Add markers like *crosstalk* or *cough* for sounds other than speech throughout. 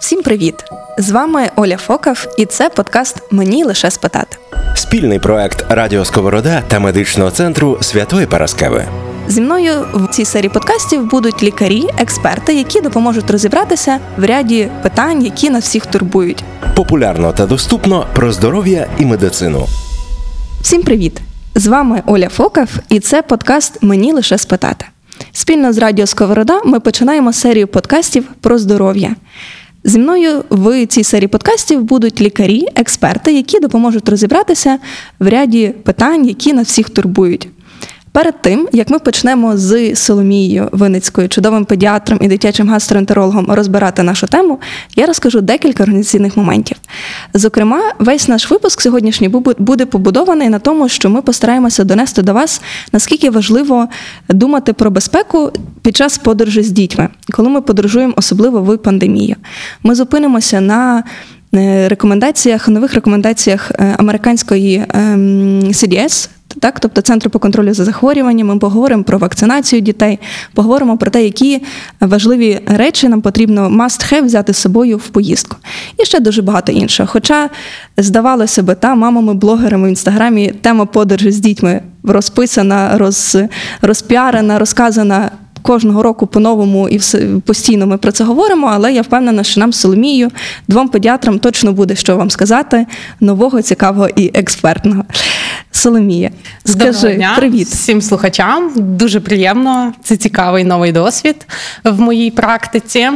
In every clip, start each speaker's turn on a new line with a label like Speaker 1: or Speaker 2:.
Speaker 1: Всім привіт! З вами Оля Фокав, і це подкаст Мені лише спитати.
Speaker 2: Спільний проект Радіо Сковорода та медичного центру Святої Параскеви.
Speaker 1: Зі мною в цій серії подкастів будуть лікарі, експерти, які допоможуть розібратися в ряді питань, які нас всіх турбують.
Speaker 2: Популярно та доступно про здоров'я і медицину.
Speaker 1: Всім привіт! З вами Оля Фокав, і це подкаст Мені лише спитати. Спільно з Радіо Сковорода ми починаємо серію подкастів про здоров'я. Зі мною в цій серії подкастів будуть лікарі, експерти, які допоможуть розібратися в ряді питань, які нас всіх турбують. Перед тим, як ми почнемо з Соломією Виницькою, чудовим педіатром і дитячим гастроентерологом розбирати нашу тему, я розкажу декілька організаційних моментів. Зокрема, весь наш випуск сьогоднішній буде побудований на тому, що ми постараємося донести до вас, наскільки важливо думати про безпеку під час подорожі з дітьми, коли ми подорожуємо, особливо в пандемію. Ми зупинимося на е, рекомендаціях, нових рекомендаціях е, американської ем, CDS, так, тобто центру по контролю за захворюваннями, ми поговоримо про вакцинацію дітей, поговоримо про те, які важливі речі нам потрібно must have взяти з собою в поїздку. І ще дуже багато іншого. Хоча, здавалося би, та мамами, блогерами в інстаграмі тема подорожі з дітьми розписана, роз, розпіарена, розказана кожного року по-новому і постійно ми про це говоримо, але я впевнена, що нам з Соломією, двом педіатрам точно буде що вам сказати нового, цікавого і експертного. Соломія, скажи
Speaker 3: дня
Speaker 1: привіт
Speaker 3: всім слухачам. Дуже приємно. Це цікавий новий досвід в моїй практиці.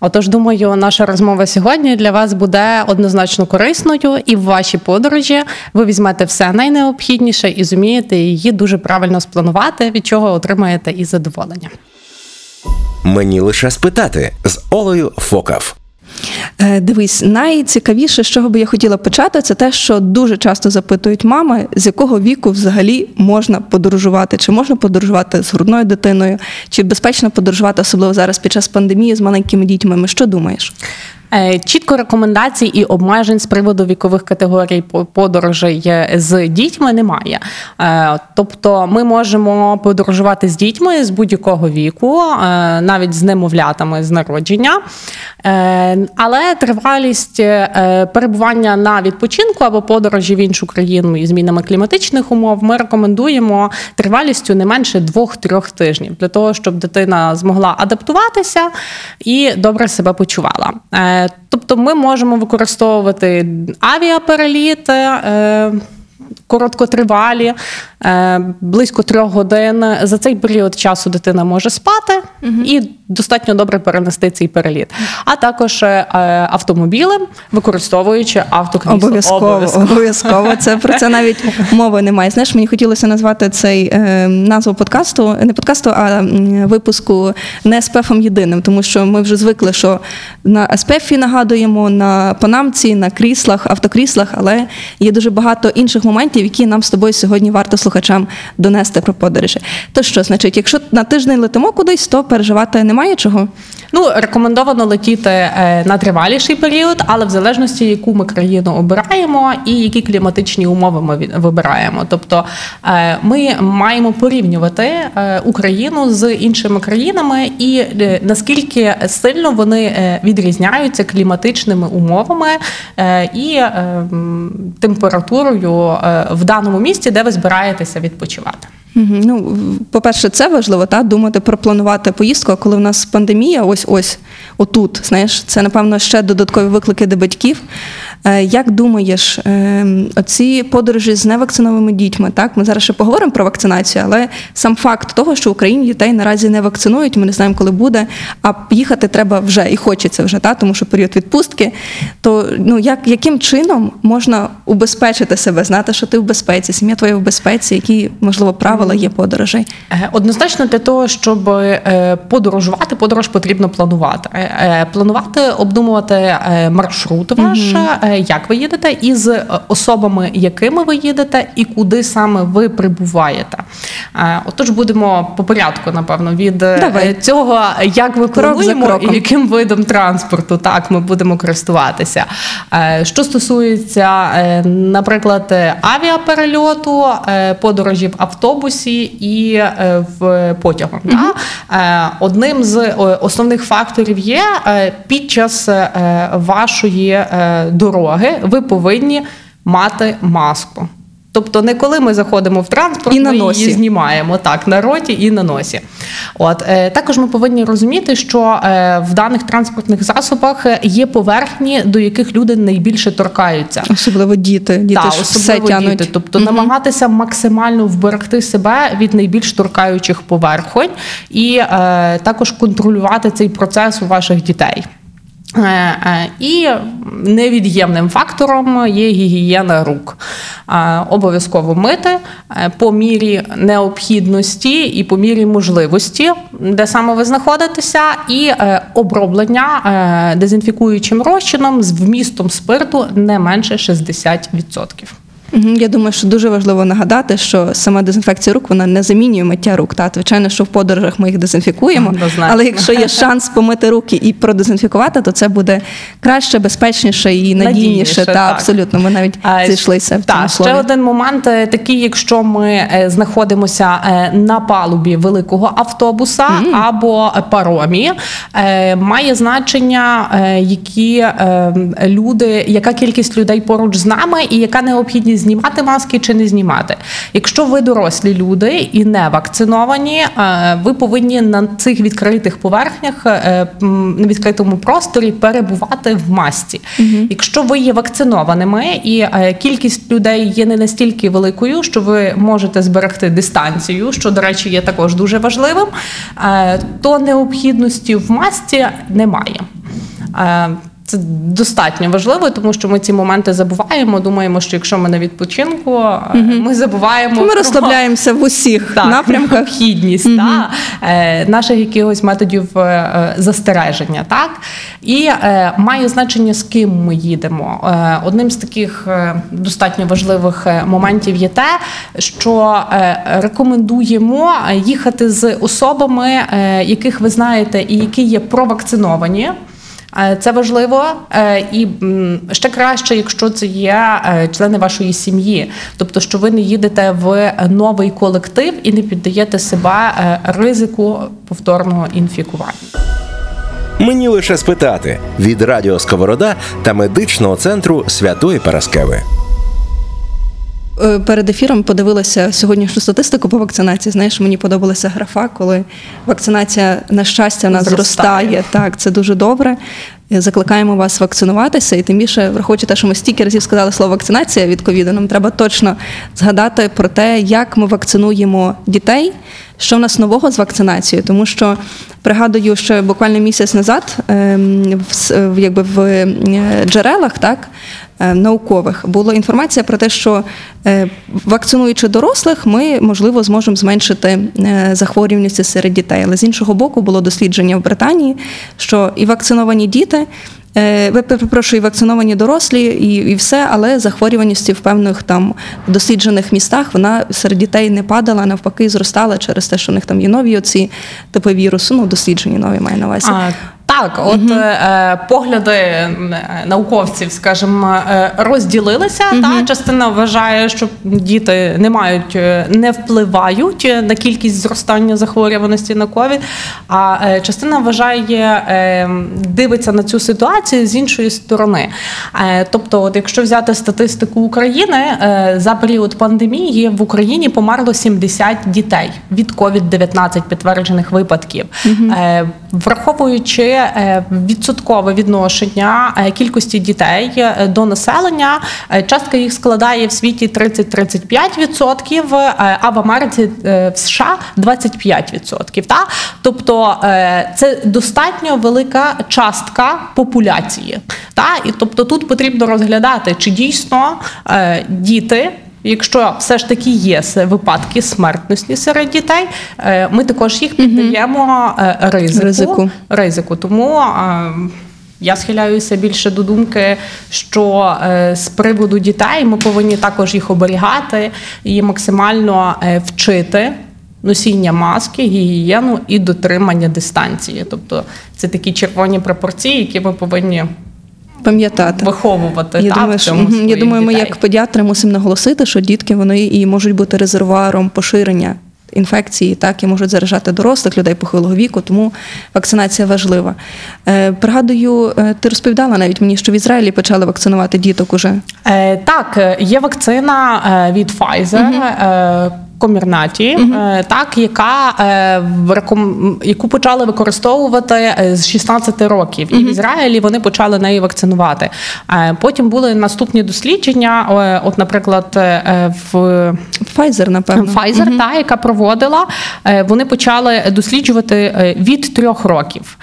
Speaker 3: Отож, думаю, наша розмова сьогодні для вас буде однозначно корисною, і в вашій подорожі ви візьмете все найнеобхідніше і зумієте її дуже правильно спланувати, від чого отримаєте і задоволення.
Speaker 2: Мені лише спитати з Олею Фокав.
Speaker 1: Е, дивись, найцікавіше, з чого би я хотіла почати, це те, що дуже часто запитують мами, з якого віку взагалі можна подорожувати, чи можна подорожувати з грудною дитиною, чи безпечно подорожувати, особливо зараз під час пандемії з маленькими дітьми. Що думаєш?
Speaker 3: Е, чітко рекомендацій і обмежень з приводу вікових категорій подорожей з дітьми немає. Е, тобто ми можемо подорожувати з дітьми з будь-якого віку, е, навіть з немовлятами з народження. Але тривалість перебування на відпочинку або подорожі в іншу країну із змінами кліматичних умов ми рекомендуємо тривалістю не менше двох-трьох тижнів для того, щоб дитина змогла адаптуватися і добре себе почувала. Тобто ми можемо використовувати авіапереліти. Короткотривалі, е, близько трьох годин. За цей період часу дитина може спати угу. і достатньо добре перенести цей переліт. А також е, автомобілем, використовуючи автокрісло.
Speaker 1: Обов'язково, обов'язково. обов'язково. Це про це навіть мови немає. Знаєш, мені хотілося назвати цей е, назву подкасту, не подкасту, а випуску не СПФом єдиним, тому що ми вже звикли, що на СПФі нагадуємо, на панамці, на кріслах, автокріслах, але є дуже багато інших моментів, які нам з тобою сьогодні варто слухачам донести про подорожі. То що, значить, якщо на тиждень летимо кудись, то переживати немає чого?
Speaker 3: Ну, рекомендовано летіти е, на триваліший період, але в залежності, яку ми країну обираємо і які кліматичні умови ми вибираємо. Тобто е, ми маємо порівнювати е, Україну з іншими країнами і наскільки сильно вони відрізняються кліматичними умовами і температурою в даному місці, де ви збираєтеся відпочивати.
Speaker 1: Ну, по-перше, це важливо та думати про планувати поїздку. А коли в нас пандемія, ось ось отут, знаєш, це напевно ще додаткові виклики до батьків. Е, як думаєш, е, оці подорожі з невакцинованими дітьми? Так, ми зараз ще поговоримо про вакцинацію, але сам факт того, що в Україні дітей наразі не вакцинують, ми не знаємо, коли буде. А їхати треба вже і хочеться вже, та тому що період відпустки. То ну як яким чином можна убезпечити себе, знати, що ти в безпеці, сім'я твоя в безпеці, які можливо правила є подорожей?
Speaker 3: Е, однозначно для того, щоб подорожувати, подорож потрібно планувати. Планувати, обдумувати маршрут ваш. Угу як ви їдете, і з е, особами, якими ви їдете, і куди саме ви прибуваєте. Е, Отож, будемо по порядку, напевно, від е,
Speaker 1: Давай.
Speaker 3: цього, як ми
Speaker 1: Крок
Speaker 3: плануємо і яким видом транспорту так ми будемо користуватися. Е, Що стосується, е, наприклад, е, авіаперельоту, е, подорожі в автобусі і е, в потягом. е, Одним з е, основних факторів є е, під час е, вашої е, дороги ви повинні мати маску. Тобто не коли ми заходимо в транспорт,
Speaker 1: І на
Speaker 3: ми
Speaker 1: носі.
Speaker 3: її знімаємо так на роті і на носі. От е, також ми повинні розуміти, що е, в даних транспортних засобах е, є поверхні, до яких люди найбільше торкаються.
Speaker 1: Особливо діти. Діти
Speaker 3: Та,
Speaker 1: ж все
Speaker 3: особливо
Speaker 1: тянуть.
Speaker 3: діти. Тобто намагатися максимально вберегти себе від найбільш торкаючих поверхонь і е, також контролювати цей процес у ваших дітей. Е, е, І невід'ємним фактором є гігієна рук. Е, Обов'язково мити по мірі необхідності і по мірі можливості, де саме ви знаходитеся, і оброблення дезінфікуючим розчином з вмістом спирту не менше 60%.
Speaker 1: Я думаю, що дуже важливо нагадати, що сама дезінфекція рук вона не замінює миття рук. Та звичайно, що в подорожах ми їх дезінфікуємо,
Speaker 3: Однозначно.
Speaker 1: але якщо є *laughs* шанс помити руки і продезінфікувати, то це буде краще, безпечніше і надійніше.
Speaker 3: Надійніше,
Speaker 1: та
Speaker 3: так.
Speaker 1: абсолютно. Ми навіть
Speaker 3: А,
Speaker 1: зійшлися в цьому слові.
Speaker 3: ще один момент е, такий, якщо ми е, знаходимося е, на палубі великого автобуса або паромі, має значення, які люди, яка кількість людей поруч з нами, і яка необхідність знімати маски чи не знімати. Якщо ви дорослі люди і не вакциновані, е, ви повинні на цих відкритих поверхнях е, на відкритому просторі перебувати в масці. Якщо ви є вакцинованими і е, кількість людей є не настільки великою, що ви можете зберегти дистанцію, що, до речі, є також дуже важливим, то необхідності в масці немає. Це достатньо важливо, тому що ми ці моменти забуваємо. Думаємо, що якщо ми на відпочинку, е, ми забуваємо
Speaker 1: Ми
Speaker 3: про-
Speaker 1: розслабляємося в усіх *laughs*
Speaker 3: так,
Speaker 1: напрямках.
Speaker 3: необхідність та, е, наших якихось методів е, е, застереження. Так? І е, має значення, з ким ми їдемо. Е, одним з таких е, достатньо важливих е, моментів є те, що е, рекомендуємо їхати з особами, е, яких ви знаєте, і які є провакциновані. Е, Це важливо Е, і ще краще, якщо це є е, члени вашої сім'ї, тобто, що ви не їдете в новий колектив і не піддаєте себе ризику повторного інфікування.
Speaker 2: Мені лише спитати від Радіо Сковорода та медичного центру Святої Параскеви.
Speaker 1: Е, Перед ефіром подивилася сьогоднішню статистику по вакцинації. Знаєш, мені подобалася графа, коли вакцинація, на щастя, в нас
Speaker 3: Зростає.
Speaker 1: зростає. Так, це дуже добре. Закликаємо вас вакцинуватися, і тим більше, враховуючи те, що ми стільки разів сказали слово вакцинація від ковіду, нам треба точно згадати про те, як ми вакцинуємо дітей, що в нас нового з вакцинацією, тому що пригадую, що буквально місяць назад, ем, в, якби в е, джерелах, так. е, Наукових була інформація про те, що е, вакцинуючи дорослих, ми можливо зможемо зменшити захворюваність серед дітей. Але з іншого боку, було дослідження в Британії, що і вакциновані діти. Е, Ви перепрошую, вакциновані дорослі і, і все, але захворюваність в певних там досліджених містах вона серед дітей не падала, навпаки, зростала через те, що в них там є нові оці типи вірусу, ну досліджені нові маю на увазі.
Speaker 3: А, так, от е, погляди е, науковців, скажімо, е, розділилися. Та частина вважає, що діти не мають, не впливають на кількість зростання захворюваності на ковід. А е, частина вважає, е, дивиться на цю ситуацію з іншої сторони. Е, тобто, от якщо взяти статистику України, е, за період пандемії в Україні померло 70 дітей від COVID-19 підтверджених випадків. Е, Враховуючи е, відсоткове відношення е, кількості дітей е, до населення, частка їх складає в світі 30-35%, е, а в Америці в США 25%. Та? Тобто це достатньо велика частка популяції. Та? І тобто тут потрібно розглядати, чи дійсно діти. Якщо все ж таки є випадки смертності серед дітей, е, ми також їх піддаємо е, ризику.
Speaker 1: Ризику.
Speaker 3: ризику. Тому е, Я схиляюся більше до думки, що з приводу дітей ми повинні також їх оберігати і максимально вчити. Носіння маски, гігієну і дотримання дистанції. Тобто це такі червоні пропорції, які ми повинні
Speaker 1: Пам'ятати.
Speaker 3: виховувати.
Speaker 1: Я
Speaker 3: та,
Speaker 1: думаю,
Speaker 3: в
Speaker 1: що, я думаю, ми як педіатри мусимо наголосити, що дітки вони і можуть бути резервуаром поширення інфекції, так і можуть заражати дорослих людей похилого віку, тому вакцинація важлива. Е, пригадую, е, ти розповідала навіть мені, що в Ізраїлі почали вакцинувати діток уже.
Speaker 3: Е, так, е, є вакцина е, від Pfizer. Е, Комірнаті, е, так, яка е, в реком... яку почали використовувати е, з 16 років, і в Ізраїлі вони почали нею вакцинувати. Потім були наступні дослідження. От, наприклад, в
Speaker 1: Pfizer, напевно.
Speaker 3: Pfizer, та, яка проводила, вони почали досліджувати від трьох років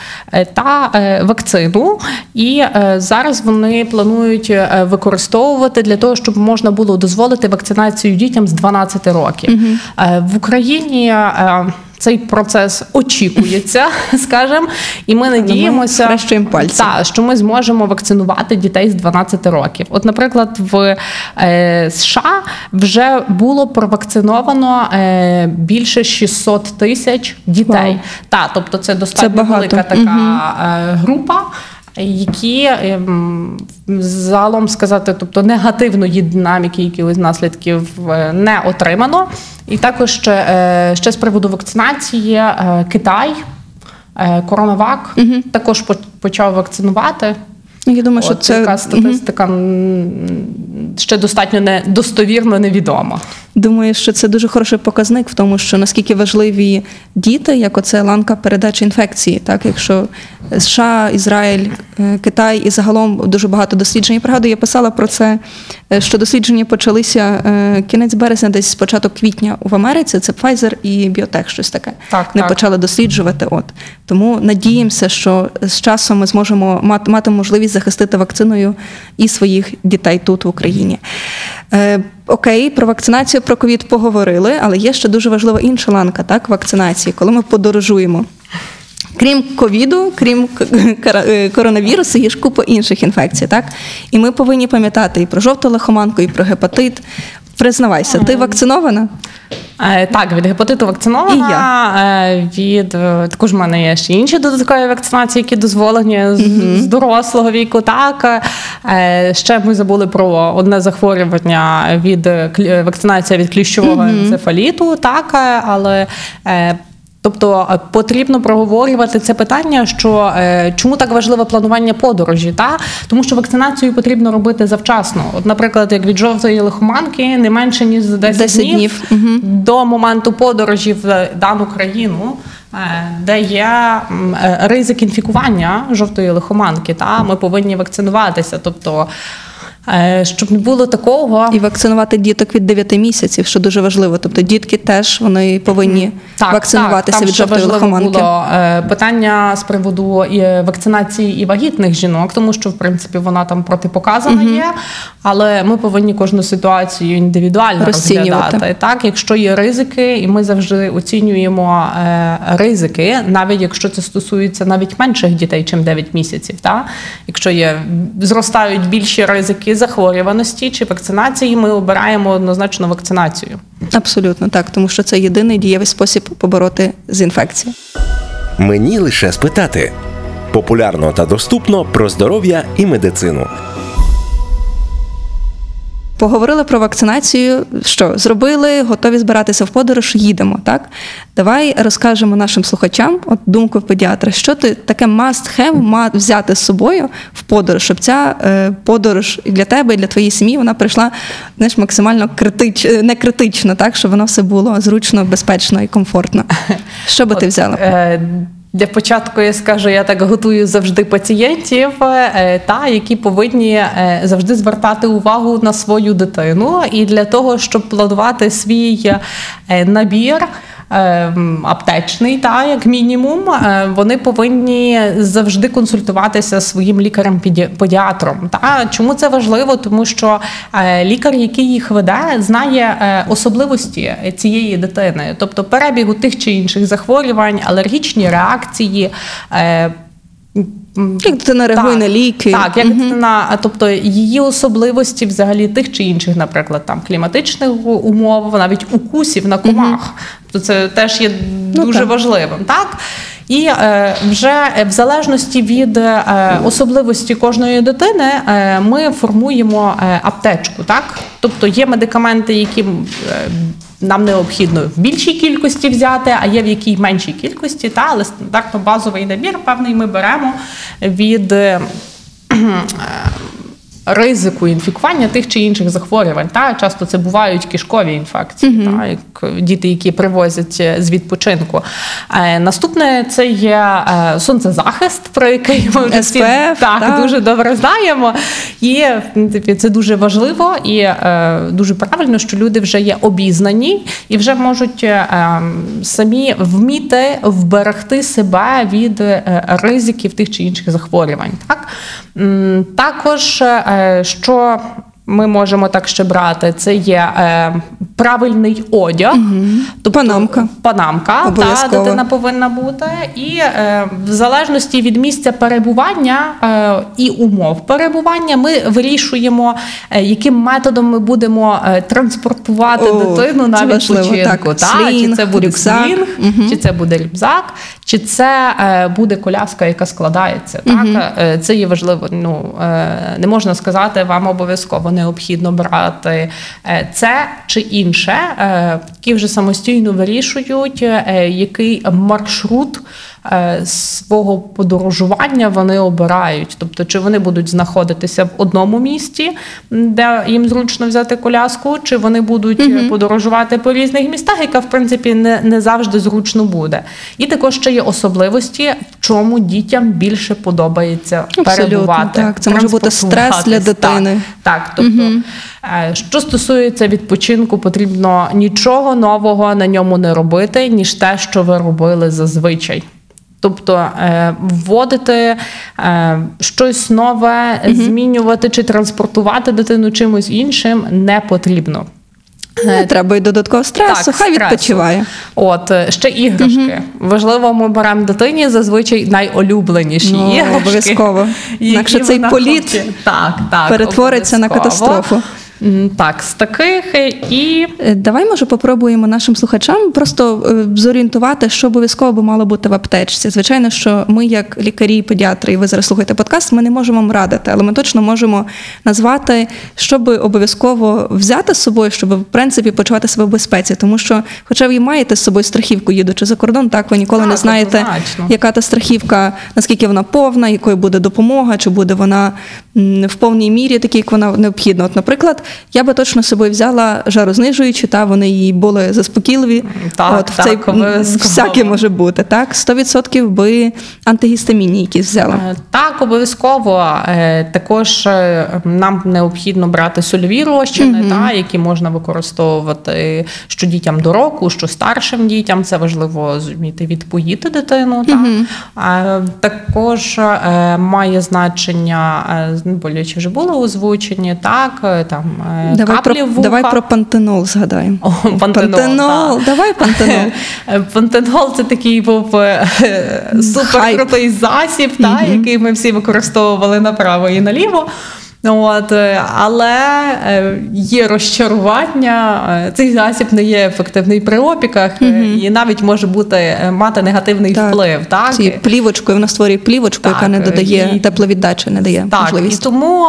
Speaker 3: та вакцину. І зараз вони планують використовувати для того, щоб можна було дозволити вакцинацію дітям з 12 років. Е, В Україні. е, Цей процес очікується, *laughs* скажімо, і ми надіємося,
Speaker 1: схрещуємо пальці.
Speaker 3: та, що ми зможемо вакцинувати дітей з 12 років. От, наприклад, в е, США вже було провакциновано е, більше 600 тисяч дітей.
Speaker 1: Вау.
Speaker 3: Та, тобто це достатньо
Speaker 1: багато.
Speaker 3: велика така е, група. Які залом загалом сказати, тобто негативної динаміки, якихось наслідків е, не отримано. І також ще, е, ще з приводу вакцинації е, Китай, Коронавак Коронавак також почав вакцинувати.
Speaker 1: Ну, Я думаю, що це
Speaker 3: така статистика ще достатньо недостовірно невідома.
Speaker 1: Думаю, що це дуже хороший показник в тому, що наскільки важливі діти, як оце ланка передачі інфекції. Так, якщо США, Ізраїль, е, Китай і загалом дуже багато досліджень. Я пригадую, я писала про це, е, що дослідження почалися е, кінець березня, десь початок квітня в Америці. Це Pfizer і Biotech, щось таке.
Speaker 3: Так,
Speaker 1: не
Speaker 3: так.
Speaker 1: почали досліджувати. От тому надіємося, що з часом ми зможемо мати можливість захистити вакциною і своїх дітей тут в Україні. Е, окей, про вакцинацію про ковід поговорили, але є ще дуже важлива інша ланка так, вакцинації, коли ми подорожуємо. Крім ковіду, крім *laughs* е, коронавірусу, є ж купа інших інфекцій, так? І ми повинні пам'ятати і про жовту лихоманку, і про гепатит. Признавайся, ти вакцинована?
Speaker 3: Е, Так, від гепатиту вакцинована. Е, Від е, також в мене є ще інші додаткові вакцинації, які дозволені з, з дорослого віку. Так ще ми забули про одне захворювання від вакцинація від кліщового енцефаліту. Так, але Тобто е, потрібно проговорювати це питання, що е, чому так важливе планування подорожі, та тому що вакцинацію потрібно робити завчасно. От, наприклад, як від жовтої лихоманки, не менше ніж за 10,
Speaker 1: 10
Speaker 3: днів,
Speaker 1: днів.
Speaker 3: До моменту подорожі в дану країну, е, де є е, ризик інфікування жовтої лихоманки, та ми повинні вакцинуватися. Тобто, е, щоб не було такого.
Speaker 1: І вакцинувати діток від 9 місяців, що дуже важливо. Тобто дітки теж вони повинні вакцинуватися
Speaker 3: там
Speaker 1: від жовтої лихоманки.
Speaker 3: було е, питання з приводу е, вакцинації і вагітних жінок, тому що в принципі вона там протипоказана є, але ми повинні кожну ситуацію індивідуально розглядати. Так, якщо є ризики, і ми завжди оцінюємо е, ризики, навіть якщо це стосується навіть менших дітей, чим 9 місяців. Так? Якщо є зростають більші ризики захворюваності чи вакцинації, ми обираємо однозначно вакцинацію.
Speaker 1: Абсолютно так, тому що це єдиний дієвий спосіб побороти з інфекцією.
Speaker 2: Мені лише спитати. Популярно та доступно про здоров'я і медицину.
Speaker 1: Поговорили про вакцинацію. Що зробили? Готові збиратися в подорож? Їдемо. Так давай розкажемо нашим слухачам, от думку педіатра, що ти таке must have ма взяти з собою в подорож, щоб ця е, подорож і для тебе, і для твоєї сім'ї вона прийшла знаєш, максимально критич, е, не критично, так щоб воно все було зручно, безпечно і комфортно. Що би ти взяла?
Speaker 3: Для початку я скажу, я так готую завжди пацієнтів, е, та які повинні е, завжди звертати увагу на свою дитину. І для того, щоб планувати свій е, набір. Е, м, Аптечний, та як мінімум, е, вони повинні завжди консультуватися зі своїм лікарем-педіатром. Та чому це важливо? Тому що е, лікар, який їх веде, знає е, особливості цієї дитини, тобто перебігу тих чи інших захворювань, алергічні реакції.
Speaker 1: Як дитина реагує на ліки.
Speaker 3: Так, як дитина, а, тобто її особливості взагалі тих чи інших, наприклад, там кліматичних умов, навіть укусів на комах. То це теж є
Speaker 1: Ну,
Speaker 3: дуже
Speaker 1: так.
Speaker 3: важливим, так? І е, вже в залежності від е, особливості кожної дитини е, ми формуємо е, аптечку. Так? Тобто є медикаменти, які е, нам необхідно в більшій кількості взяти, а є в якій меншій кількості, та, але стандартно базовий набір певний ми беремо від. е, Ризику інфікування тих чи інших захворювань. Та часто це бувають кишкові інфекції, та як діти, які привозять е, з відпочинку. Е, наступне це є е, сонцезахист, про який ми вже всі
Speaker 1: SPF,
Speaker 3: так,
Speaker 1: так.
Speaker 3: дуже добре знаємо. І в принципі, це дуже важливо і е, дуже правильно, що люди вже є обізнані і вже можуть е, ем, самі вміти вберегти себе від ризиків тих чи інших захворювань. Так? Також, що ми можемо так ще брати, це є е, правильний одяг, тобто
Speaker 1: Панамка.
Speaker 3: панамка та дитина повинна бути, і е, в залежності від місця перебування е, і умов перебування, ми вирішуємо, е, яким методом ми будемо е, транспортувати
Speaker 1: О,
Speaker 3: дитину на відпочинку. Та, чи це буде
Speaker 1: рюкзак.
Speaker 3: слінг, чи це буде рюкзак, чи це е, буде коляска, яка складається. Так? Е, Це є важливо. Ну, е, не можна сказати, вам обов'язково необхідно брати е, це чи інше. які вже самостійно вирішують, е, який маршрут е, свого подорожування вони обирають. Тобто, чи вони будуть знаходитися в одному місті, де їм зручно взяти коляску, чи вони будуть е, подорожувати по різних містах, яка в принципі не, не завжди зручно буде. І також ще є особливості, в чому дітям більше подобається
Speaker 1: Абсолютно,
Speaker 3: перебувати.
Speaker 1: так. Це може бути стрес для дитини.
Speaker 3: Так, так тобто, е, що стосується відпочинку, потрібно нічого нового на ньому не робити, ніж те, що ви робили зазвичай. Тобто е, вводити е, щось нове, змінювати чи транспортувати дитину чимось іншим не потрібно.
Speaker 1: Не треба й додаткового стресу, хай
Speaker 3: стресу.
Speaker 1: відпочиває.
Speaker 3: От е, ще іграшки. Важливо, ми беремо дитині зазвичай найулюбленіші
Speaker 1: Ну,
Speaker 3: іграшки.
Speaker 1: обов'язково. Інакше цей політ
Speaker 3: так, так,
Speaker 1: перетвориться на катастрофу.
Speaker 3: Так, з таких е, і
Speaker 1: Е, Давай, може, попробуємо нашим слухачам просто е, зорієнтувати, що обов'язково би мало бути в аптечці. Звичайно, що ми, як лікарі, педіатри, і ви зараз слухаєте подкаст, ми не можемо вам радити, але ми точно можемо назвати, що би обов'язково взяти з собою, щоб в принципі почувати себе в безпеці. Тому що, хоча ви маєте з собою страхівку, їдучи за кордон, так ви ніколи не знаєте,
Speaker 3: однозначно.
Speaker 1: яка та страхівка, наскільки вона повна, якою буде допомога, чи буде вона в повній мірі, такі, як вона необхідна. От, наприклад, я би точно з собою взяла жарознижуючі, та вони їй були заспокійливі.
Speaker 3: Так,
Speaker 1: От,
Speaker 3: так,
Speaker 1: цей, всяке може бути. Так, 100% би антигістамінні якісь взяла.
Speaker 3: Е, Так, обов'язково. Е, Також е, нам необхідно брати сольові розчини, та, які можна використовувати що дітям до року, що старшим дітям. Це важливо зуміти відпоїти дитину. Та. Е, Також е, має значення, е, знеболюючі вже були озвучені, так, там
Speaker 1: Давай
Speaker 3: каплі
Speaker 1: про,
Speaker 3: в вуха.
Speaker 1: давай про пантенол згадаємо.
Speaker 3: О, пантенол,
Speaker 1: пантенол
Speaker 3: так.
Speaker 1: давай пантенол.
Speaker 3: Е, Пантенол це такий був е, суперкрутий засіб, та, який ми всі використовували направо і наліво. От, е, але е, є розчарування. е, Цей засіб не є ефективний при опіках е, і навіть може бути мати негативний
Speaker 1: Так.
Speaker 3: вплив. Так?
Speaker 1: Цією плівочкою вона створює плівочку, яка не додає
Speaker 3: і-
Speaker 1: тепловіддачі, не дає
Speaker 3: Так, і тому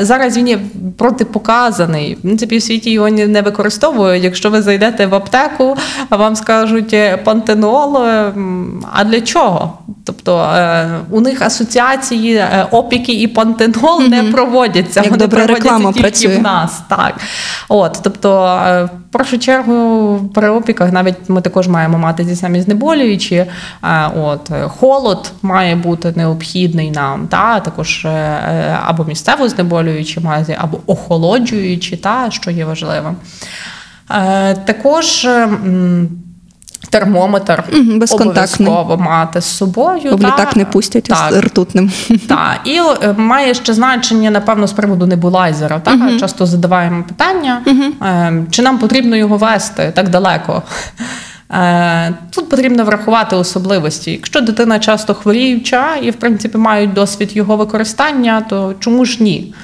Speaker 3: зараз він є протипоказаний. В принципі, в світі його не використовують. Якщо ви зайдете в аптеку, вам скажуть пантенол. А для чого? Тобто у них асоціації опіки і пантенол не проводяться.
Speaker 1: Як
Speaker 3: Вони
Speaker 1: добра
Speaker 3: проводяться
Speaker 1: реклама
Speaker 3: тільки
Speaker 1: працює.
Speaker 3: в нас. Так. От, тобто, е, в першу чергу, при опіках навіть ми також маємо мати ті самі знеболюючі. Е, От, е, холод має бути необхідний нам, та, також або місцево знеболюючі мазі, або охолоджуючі, та, що є важливим. Також. Термометр
Speaker 1: безконтактний.
Speaker 3: обов'язково мати з собою.
Speaker 1: Бо в
Speaker 3: та.
Speaker 1: літак не пустять
Speaker 3: Так.
Speaker 1: з ртутним.
Speaker 3: Так, і е, має ще значення, напевно, з приводу небулайзера. Так? Часто задаваємо питання, е, чи нам потрібно його вести так далеко. Е, Тут потрібно врахувати особливості. Якщо дитина часто хворіюча і, в принципі, мають досвід його використання, то чому ж ні?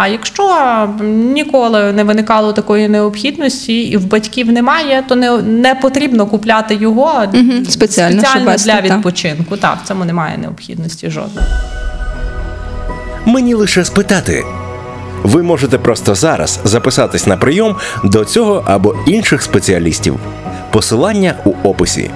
Speaker 3: А якщо ніколи не виникало такої необхідності і в батьків немає, то не, не потрібно купляти його
Speaker 1: Мгм, спеціально, вести,
Speaker 3: для
Speaker 1: так.
Speaker 3: відпочинку. Так, в цьому немає необхідності жодної.
Speaker 2: Мені лише спитати. Ви можете просто зараз записатись на прийом до цього або інших спеціалістів. Посилання у описі.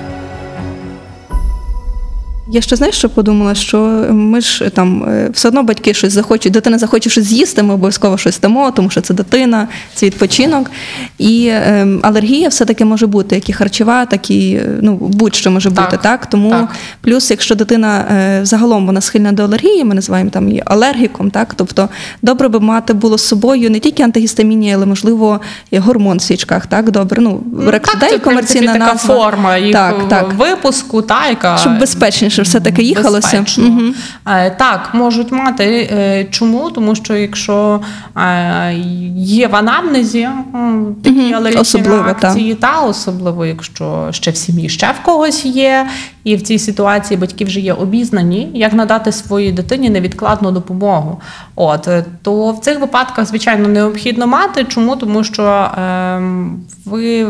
Speaker 1: Я ще знаєш, що подумала, що ми ж там е, все одно батьки щось захочуть, дитина захоче щось з'їсти, ми обов'язково щось дамо, тому що це дитина, це відпочинок. І е, алергія все-таки може бути, як і харчова, так і е, ну, будь-що може
Speaker 3: Так,
Speaker 1: бути. Так? Тому
Speaker 3: так.
Speaker 1: плюс, якщо дитина е, загалом вона схильна до алергії, ми називаємо там її алергіком, так? тобто добре би мати було з собою не тільки антигістамінія, але можливо гормон в свічках. Так, добре. Ну,
Speaker 3: Ну, в принципі,
Speaker 1: комерційна
Speaker 3: така
Speaker 1: назва.
Speaker 3: форма їх
Speaker 1: Так, так.
Speaker 3: випуску, та, яка
Speaker 1: Щоб безпечніше все-таки їхалося.
Speaker 3: Безпечно.
Speaker 1: Мгм.
Speaker 3: Е, Так, можуть мати. Е, Чому? Тому що якщо е, є в анамнезі такі
Speaker 1: Мгм.
Speaker 3: алергічні
Speaker 1: Особливо,
Speaker 3: реакції, та особливо, якщо ще в сім'ї ще в когось є, і в цій ситуації батьки вже є обізнані, як надати своїй дитині невідкладну допомогу. От то в цих випадках, звичайно, необхідно мати. Чому? Тому що е, ви.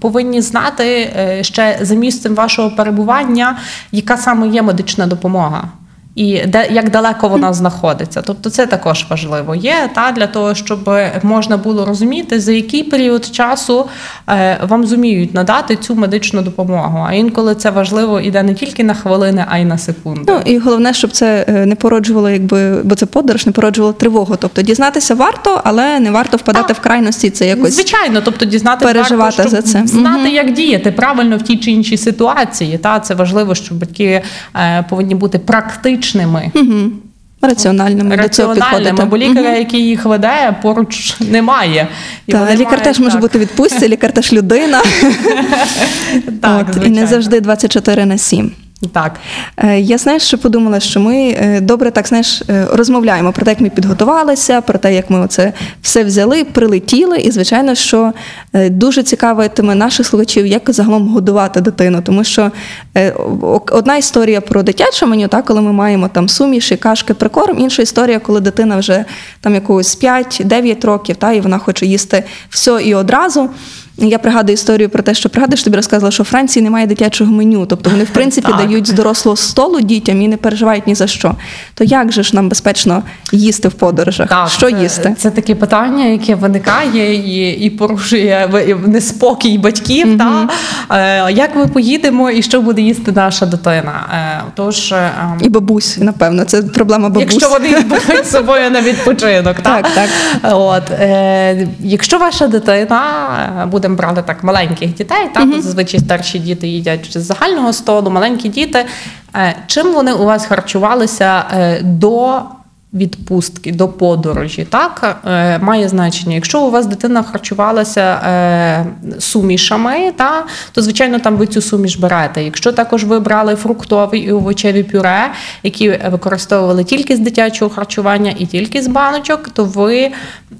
Speaker 3: Повинні знати е, ще за місцем вашого перебування, яка саме є медична допомога. І де як далеко вона знаходиться, тобто це також важливо є та для того, щоб можна було розуміти, за який період часу е, вам зуміють надати цю медичну допомогу. А інколи це важливо іде не тільки на хвилини, а й на секунди.
Speaker 1: Ну і головне, щоб це е, не породжувало, якби бо це подорож, не породжувало тривогу. Тобто дізнатися варто, але не варто впадати
Speaker 3: Так.
Speaker 1: в крайності. Це якось
Speaker 3: Звичайно, тобто дізнатися
Speaker 1: переживати
Speaker 3: варто,
Speaker 1: за це.
Speaker 3: знати,
Speaker 1: Мгм.
Speaker 3: як діяти правильно в тій чи іншій ситуації. Та це важливо, що батьки е, повинні бути практичними.
Speaker 1: Угу. раціональними до цього
Speaker 3: раціональними,
Speaker 1: підходити.
Speaker 3: бо лікаря,
Speaker 1: угу.
Speaker 3: який їх веде, поруч немає. І
Speaker 1: Та, лікар
Speaker 3: мають,
Speaker 1: теж може бути відпустці, лікар теж людина. *laughs*
Speaker 3: так,
Speaker 1: От, і не завжди 24 на 7.
Speaker 3: Так.
Speaker 1: Е, Я знаєш, що подумала, що ми е, добре так знаєш, е, розмовляємо про те, як ми підготувалися, про те, як ми оце все взяли, прилетіли. І звичайно, що дуже цікавитиме наших слухачів, як загалом годувати дитину. Тому що одна історія про дитяче меню, так, коли ми маємо там суміші, кашки, прикорм, інша історія, коли дитина вже там якогось 5-9 років, та, і вона хоче їсти все і одразу. Я пригадую історію про те, що пригадуєш, тобі розказувала, що в Франції немає дитячого меню. Тобто вони, в принципі,
Speaker 3: Так.
Speaker 1: дають з дорослого столу дітям і не переживають ні за що. То як же ж нам безпечно їсти в подорожах?
Speaker 3: Так,
Speaker 1: що
Speaker 3: це,
Speaker 1: їсти?
Speaker 3: Це таке питання, яке виникає і, і порушує неспокій батьків. Та? Е, як ми поїдемо і що буде їсти наша дитина? Е, тож, е,
Speaker 1: І бабусь, напевно, це проблема бабусь.
Speaker 3: Якщо вони *laughs* беруть з собою на відпочинок,
Speaker 1: Так, так.
Speaker 3: От е, якщо ваша дитина, е, будемо брати так маленьких дітей, так зазвичай старші діти їдять з загального столу, маленькі діти. Е, чим вони у вас харчувалися е, до? Відпустки до подорожі, так е, має значення. Якщо у вас дитина харчувалася е, сумішами, та то звичайно там ви цю суміш берете. Якщо також ви брали фруктові і овочеві пюре, які використовували тільки з дитячого харчування і тільки з баночок, то ви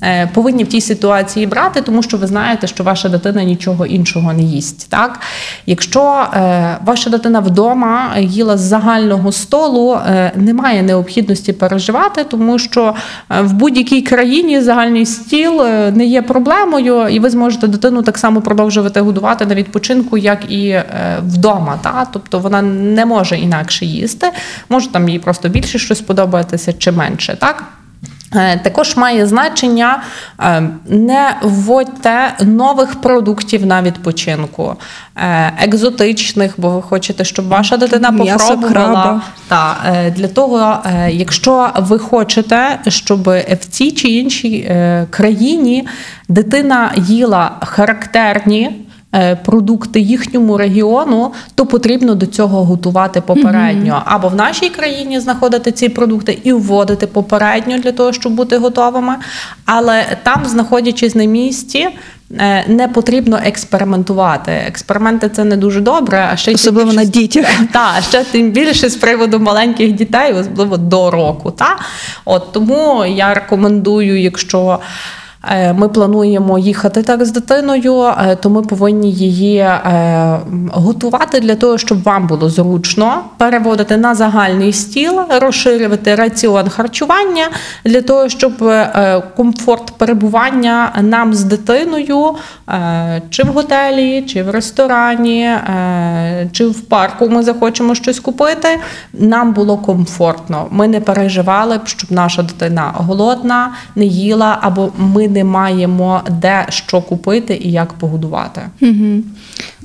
Speaker 3: е, повинні в тій ситуації брати, тому що ви знаєте, що ваша дитина нічого іншого не їсть. Так, якщо ваша дитина вдома їла з загального столу, немає необхідності переживати, тому що е, в будь-якій країні загальний стіл е, не є проблемою, і ви зможете дитину так само продовжувати годувати на відпочинку, як і е, вдома. Та? Тобто вона не може інакше їсти, може там їй просто більше щось подобатися чи менше. Так? Е, Також має значення е, не вводьте нових продуктів на відпочинку, е, екзотичних, бо ви хочете, щоб ваша дитина попробувала. Та, для того, якщо ви хочете, щоб в цій чи іншій країні дитина їла характерні. Е, Продукти їхньому регіону, то потрібно до цього готувати попередньо. Або в нашій країні знаходити ці продукти і вводити попередньо для того, щоб бути готовими. Але там, знаходячись на місці, е, не потрібно експериментувати. Експерименти це не дуже добре, а ще
Speaker 1: Особливо
Speaker 3: більше
Speaker 1: на дітях. *laughs*
Speaker 3: та ще тим більше з приводу маленьких дітей, особливо до року. Та? От тому я рекомендую, якщо. Е, ми плануємо їхати так з дитиною, е, то ми повинні її е, готувати для того, щоб вам було зручно переводити на загальний стіл, розширювати раціон харчування для того, щоб комфорт перебування нам з дитиною чи в готелі, чи в ресторані, чи в парку ми захочемо щось купити. Нам було комфортно. Ми не переживали б, щоб наша дитина голодна, не їла, або ми не маємо де що купити і як погодувати.
Speaker 1: Угу.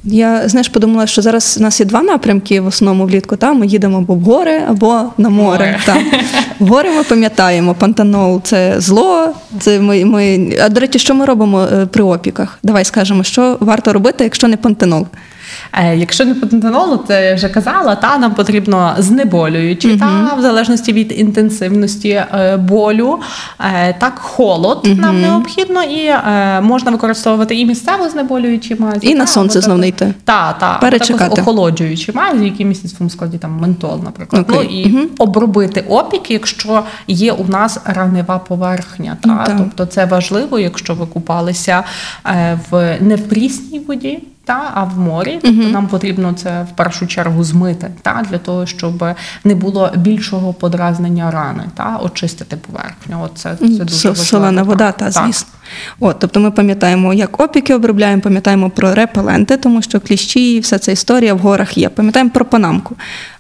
Speaker 1: Я знаєш, подумала, що зараз у нас є два напрямки в основному влітку. Та ми їдемо або в гори, або на море.
Speaker 3: Море.
Speaker 1: Та. В *laughs* гори ми пам'ятаємо, пантанол це зло. Це ми, ми... А до речі, що ми робимо е, при опіках? Давай скажемо, що варто робити, якщо не пантенол.
Speaker 3: Е, Якщо не патентонолу, то я вже казала, та нам потрібно знеболюючи, та в залежності від інтенсивності е, болю, е, так холод нам необхідно, і можна використовувати і місцево знеболюючі мазі.
Speaker 1: І
Speaker 3: та,
Speaker 1: на сонце знов не йти.
Speaker 3: Та, та,
Speaker 1: Перечекати.
Speaker 3: також охолоджуючі мазі, які містять в своєму складі там ментол, наприклад. Ну і обробити опік, якщо є у нас ранева поверхня. Та,
Speaker 1: так.
Speaker 3: тобто це важливо, якщо ви купалися в не в прісній воді. Та, а в морі, тобто нам потрібно це в першу чергу змити, та, для того, щоб не було більшого подразнення рани, та, очистити поверхню. От це, це дуже.
Speaker 1: Солена вода, та звісно. От, тобто ми пам'ятаємо, як опіки обробляємо, пам'ятаємо про репеленти, тому що кліщі і вся ця історія в горах є. Пам'ятаємо про панамку.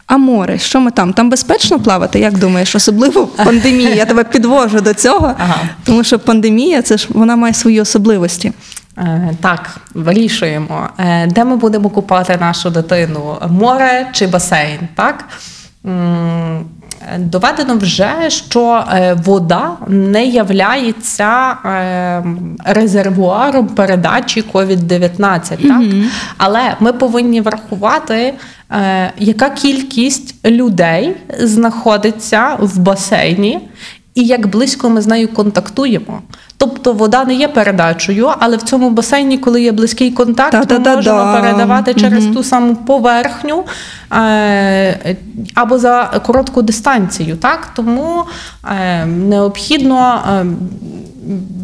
Speaker 1: А море, що ми там? Там безпечно плавати? Як думаєш? Особливо в пандемії. Я тебе підвожу до цього,
Speaker 3: Ага.
Speaker 1: тому що пандемія це ж вона має свої особливості.
Speaker 3: Е, Так, вирішуємо, Е, де ми будемо купати нашу дитину: море чи басейн, так? Доведено вже, що е, вода не являється резервуаром передачі COVID-19. Так? Але ми повинні врахувати, яка кількість людей знаходиться в басейні і як близько ми з нею контактуємо. Тобто вода не є передачею, але в цьому басейні, коли є близький контакт, ми можемо передавати через ту саму поверхню е, або за коротку дистанцію. Так? Тому е, необхідно. е,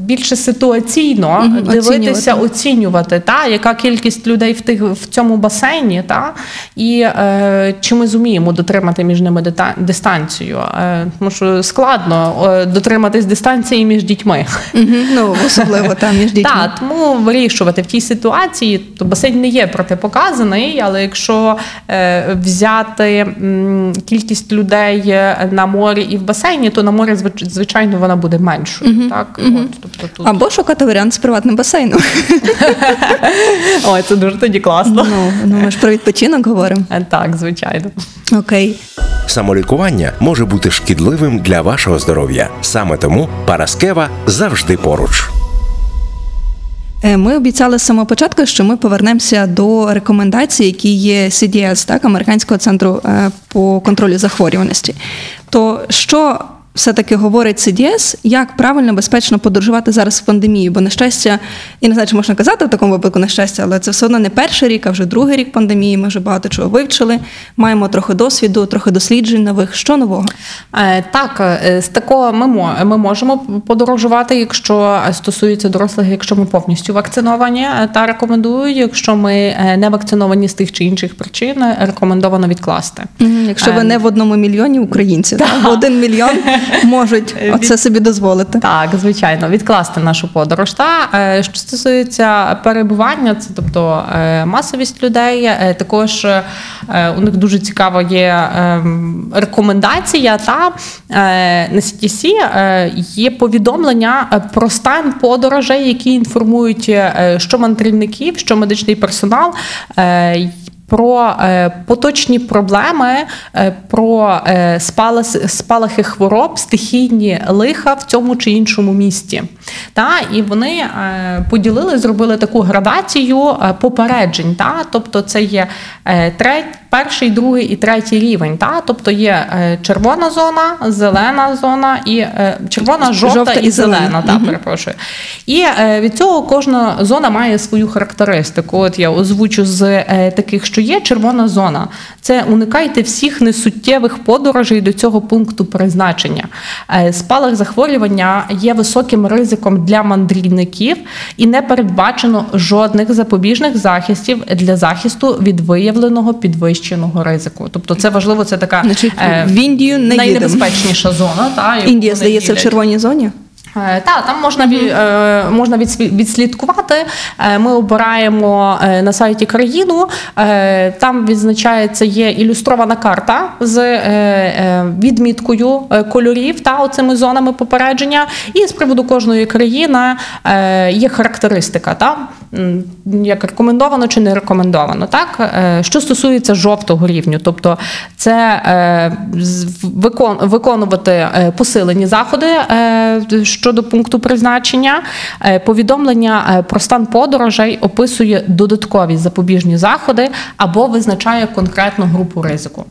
Speaker 3: Більше ситуаційно
Speaker 1: Мгм,
Speaker 3: дивитися,
Speaker 1: оцінювати.
Speaker 3: оцінювати, та яка кількість людей в тих в цьому басейні, та і е, чи ми зуміємо дотримати між ними дистанцію. Е, тому що складно е, дотриматись дистанції між дітьми.
Speaker 1: Угу. Ну, *laughs* особливо там між дітьми.
Speaker 3: Так, тому вирішувати в тій ситуації, то басейн не є протипоказаний, але якщо е, взяти м, кількість людей е, на морі і в басейні, то на морі звич- звичайно вона буде меншою. Так, от тобто тут
Speaker 1: Або шукати варіант з приватним басейном. *laughs*
Speaker 3: ой, це дуже тоді класно.
Speaker 1: Ну, ну ми ж про відпочинок говоримо.
Speaker 3: Е, Так, звичайно.
Speaker 1: Окей.
Speaker 2: Самолікування може бути шкідливим для вашого здоров'я. Саме тому Параскева завжди поруч.
Speaker 1: Е, Ми обіцяли з самого початку, що ми повернемося до рекомендацій, які є CDS, так, Американського центру е, по контролю захворюваності. То що все-таки говорить CDS, як правильно безпечно подорожувати зараз в пандемії? Бо на щастя, і не знаю, чи можна казати в такому випадку на щастя, але це все одно не перший рік, а вже другий рік пандемії. Ми вже багато чого вивчили, маємо трохи досвіду, трохи досліджень нових. Що нового?
Speaker 3: Е, Так, е, з такого ми, ми можемо подорожувати, якщо стосується дорослих, якщо ми повністю вакциновані е, та рекомендують. Якщо ми не вакциновані з тих чи інших причин, рекомендовано відкласти.
Speaker 1: Якщо ви не в одному мільйоні українців, *laughs* так, один мільйон *laughs* можуть
Speaker 3: Від-
Speaker 1: оце собі дозволити.
Speaker 3: Так, звичайно, відкласти нашу подорож. Та е, що стосується перебування, це тобто е, масовість людей. е, Також е, у них дуже цікава є е, рекомендація. Та е, на CDC е, є повідомлення е, про стан подорожей, які інформують е, що мандрівників, що медичний персонал. Про е, поточні проблеми, е, про е, спалахи хвороб, стихійні лиха в цьому чи іншому місті. Та, і вони поділили, зробили таку градацію попереджень. Та? Тобто це є треть, перший, другий і третій рівень. Та? Тобто є е, червона зона, зелена зона і е, червона, жовта,
Speaker 1: Жовта
Speaker 3: і
Speaker 1: і зелена.
Speaker 3: Та, перепрошую. І е, від цього кожна зона має свою характеристику. От я озвучу з таких, що є червона зона. Це уникайте всіх несуттєвих подорожей до цього пункту призначення. Спалах захворювання є високим ризиком для мандрівників і не передбачено жодних запобіжних захистів для захисту від виявленого підвищеного ризику. Тобто, це важливо, це така
Speaker 1: Значить,
Speaker 3: е,
Speaker 1: в Індію не
Speaker 3: найнебезпечніша зона. Та,
Speaker 1: Індія здається в червоній зоні.
Speaker 3: Так, там можна е, можна відслі- відслідкувати. Е, Ми обираємо е, на сайті країну. е, Там відзначається є ілюстрована карта з е, е, відміткою е, кольорів та оцими зонами попередження. І з приводу кожної країни е, є характеристика. Та? Як рекомендовано чи не рекомендовано. Так? Е, Що стосується жовтого рівню, тобто це е, виконувати е, посилені заходи щодо пункту призначення. Повідомлення про стан подорожей описує додаткові запобіжні заходи або визначає конкретну групу ризику.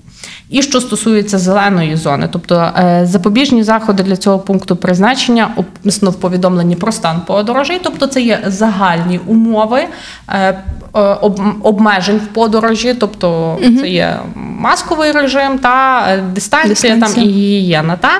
Speaker 3: І що стосується зеленої зони, тобто е, запобіжні заходи для цього пункту призначення описано в повідомленні про стан подорожей, тобто це є загальні умови е, е, об- обмежень в подорожі, тобто це є масковий режим та дистанція,
Speaker 1: Дистанція.
Speaker 3: там і гігієна. Та?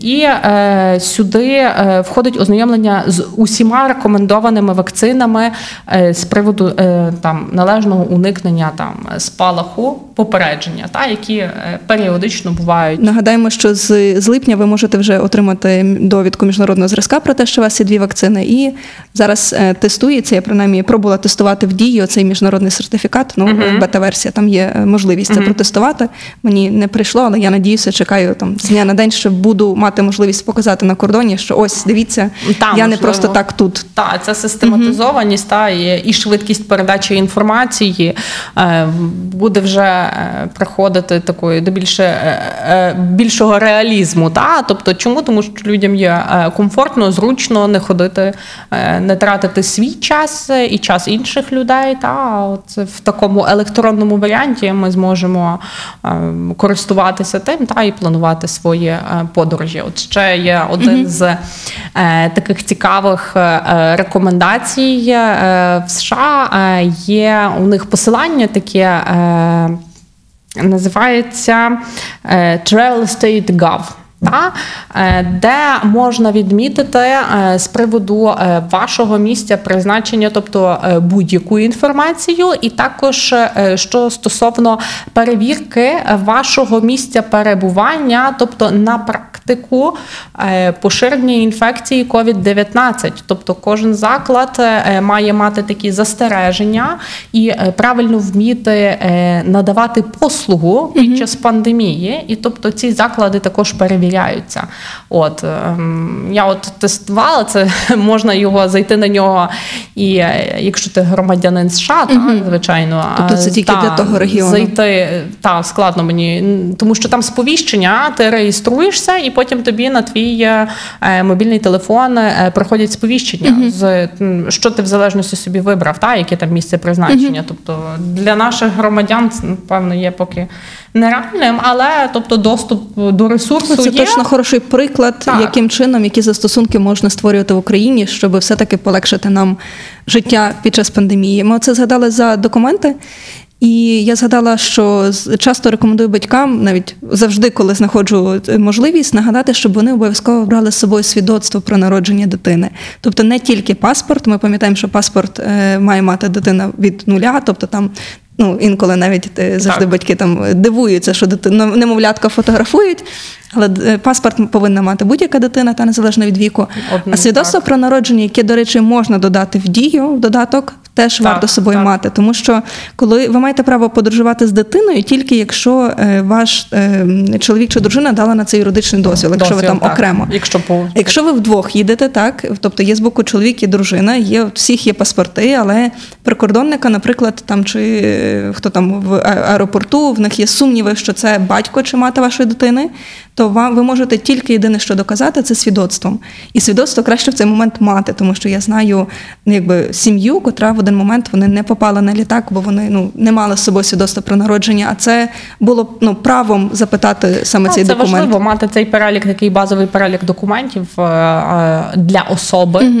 Speaker 3: І е, сюди е, входить ознайомлення з усіма рекомендованими вакцинами е, з приводу е, там належного уникнення там спалаху, попередження, та які е, періодично бувають.
Speaker 1: Нагадаємо, що з, з липня ви можете вже отримати довідку міжнародного зразка про те, що у вас є дві вакцини, і зараз е, тестується. Я принаймні пробувала тестувати в дії цей міжнародний сертифікат. Ну, бета-версія, там є е, можливість це протестувати. Мені не прийшло, але я надіюся, чекаю там з дня на день, що буду мати можливість показати на кордоні, що ось дивіться,
Speaker 3: Там,
Speaker 1: я не просто так тут.
Speaker 3: Та це систематизованість, та і, і швидкість передачі інформації е, буде вже е, приходити такої до більше е, е, більшого реалізму. Та тобто, чому тому, що людям є е, комфортно, зручно не ходити, е, не тратити свій час і час інших людей. Та от в такому електронному варіанті ми зможемо е, користуватися тим та і планувати свої е, подорожі. От ще є один з е, таких цікавих е, рекомендацій е, в США. Е, є у них посилання таке. Е, Називається е, Travel State Gov. Та, е, де можна відмітити е, з приводу вашого місця призначення, тобто будь-яку інформацію, і також що стосовно перевірки вашого місця перебування, тобто на практику е, поширення інфекції COVID-19. Тобто кожен заклад е, має мати такі застереження і е, правильно вміти надавати послугу під час пандемії. І тобто ці заклади також перевіряються. От ем, я от тестувала це, *laughs* можна його зайти на нього, і якщо ти громадянин США, та, звичайно,
Speaker 1: Тобто це тільки
Speaker 3: та,
Speaker 1: для того регіону.
Speaker 3: Зайти та складно мені, тому що там сповіщення, ти реєструєшся, і потім тобі на твій е, е, мобільний телефон е, приходять сповіщення з м, що ти в залежності собі вибрав, та яке там місце призначення. Тобто для наших громадян це напевно є поки нереальним, але тобто доступ до ресурсу
Speaker 1: Ну, Це
Speaker 3: є.
Speaker 1: точно хороший приклад,
Speaker 3: Так.
Speaker 1: яким чином які застосунки можна створювати в Україні, щоб все-таки полегшити нам життя під час пандемії. Ми це згадали за документи. І я згадала, що часто рекомендую батькам, навіть завжди, коли знаходжу е, можливість, нагадати, щоб вони обов'язково брали з собою свідоцтво про народження дитини. Тобто не тільки паспорт. Ми пам'ятаємо, що паспорт е, має мати дитина від нуля, тобто там. Ну, інколи навіть е, завжди
Speaker 3: Так.
Speaker 1: батьки там дивуються, що дитина немовлятка фотографують, але паспорт повинна мати будь-яка дитина, та незалежно від віку.
Speaker 3: Одну,
Speaker 1: а свідоцтво
Speaker 3: так.
Speaker 1: про народження, яке, до речі, можна додати в дію в додаток, теж
Speaker 3: Так,
Speaker 1: варто собою
Speaker 3: так.
Speaker 1: мати. Тому що коли ви маєте право подорожувати з дитиною, тільки якщо е, ваш е, чоловік чи дружина дала на це юридичний дозвіл, якщо ви там
Speaker 3: так.
Speaker 1: окремо.
Speaker 3: Якщо по
Speaker 1: Якщо ви вдвох їдете, так тобто є з боку чоловік і дружина, є всіх є паспорти, але прикордонника, наприклад, там чи е, хто там в аеропорту, в них є сумніви, що це батько чи мати вашої дитини, то вам ви можете тільки єдине, що доказати, це свідоцтвом. І свідоцтво краще в цей момент мати, тому що я знаю ну, якби сім'ю, котра в один момент вони не попали на літак, бо вони ну не мали з собою свідоцтва про народження. А це було ну правом запитати саме
Speaker 3: Ну,
Speaker 1: цей
Speaker 3: це
Speaker 1: документ.
Speaker 3: важливо мати цей перелік, такий базовий перелік документів е, е, для особи,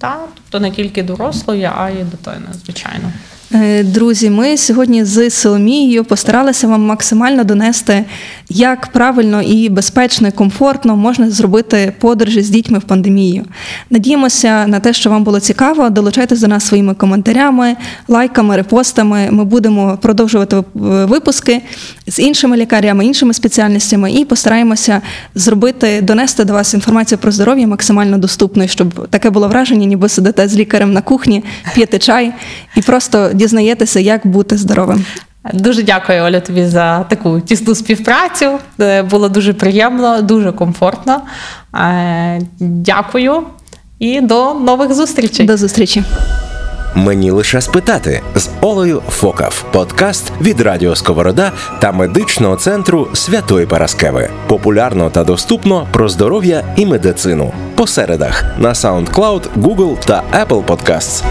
Speaker 3: та тобто не тільки дорослої, а й дитини, звичайно.
Speaker 1: Е, Друзі, ми сьогодні з Соломією постаралися вам максимально донести, як правильно і безпечно, і комфортно можна зробити подорожі з дітьми в пандемію. Надіємося на те, що вам було цікаво. Долучайтесь до нас своїми коментарями, лайками, репостами. Ми будемо продовжувати випуски з іншими лікарями, іншими спеціальностями, і постараємося зробити, донести до вас інформацію про здоров'я максимально доступною, щоб таке було враження, ніби сидите з лікарем на кухні, п'єте чай і просто дізнаєтеся, як бути здоровим.
Speaker 3: Дуже дякую, Оля, тобі за таку тісну співпрацю. Е, Було дуже приємно, дуже комфортно. Е, Дякую і до нових зустрічей.
Speaker 1: До зустрічі.
Speaker 2: Мені лише спитати з Олею Фокав. Подкаст від Радіо Сковорода та медичного центру Святої Параскеви. Популярно та доступно про здоров'я і медицину. По середах на SoundCloud, Google та Apple Podcasts.